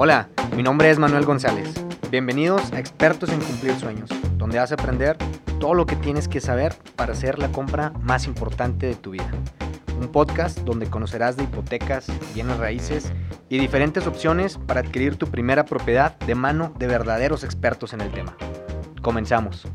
Hola, mi nombre es Manuel González. Bienvenidos a Expertos en Cumplir Sueños, donde vas a aprender todo lo que tienes que saber para hacer la compra más importante de tu vida. Un podcast donde conocerás de hipotecas, bienes raíces y diferentes opciones para adquirir tu primera propiedad de mano de verdaderos expertos en el tema. Comenzamos.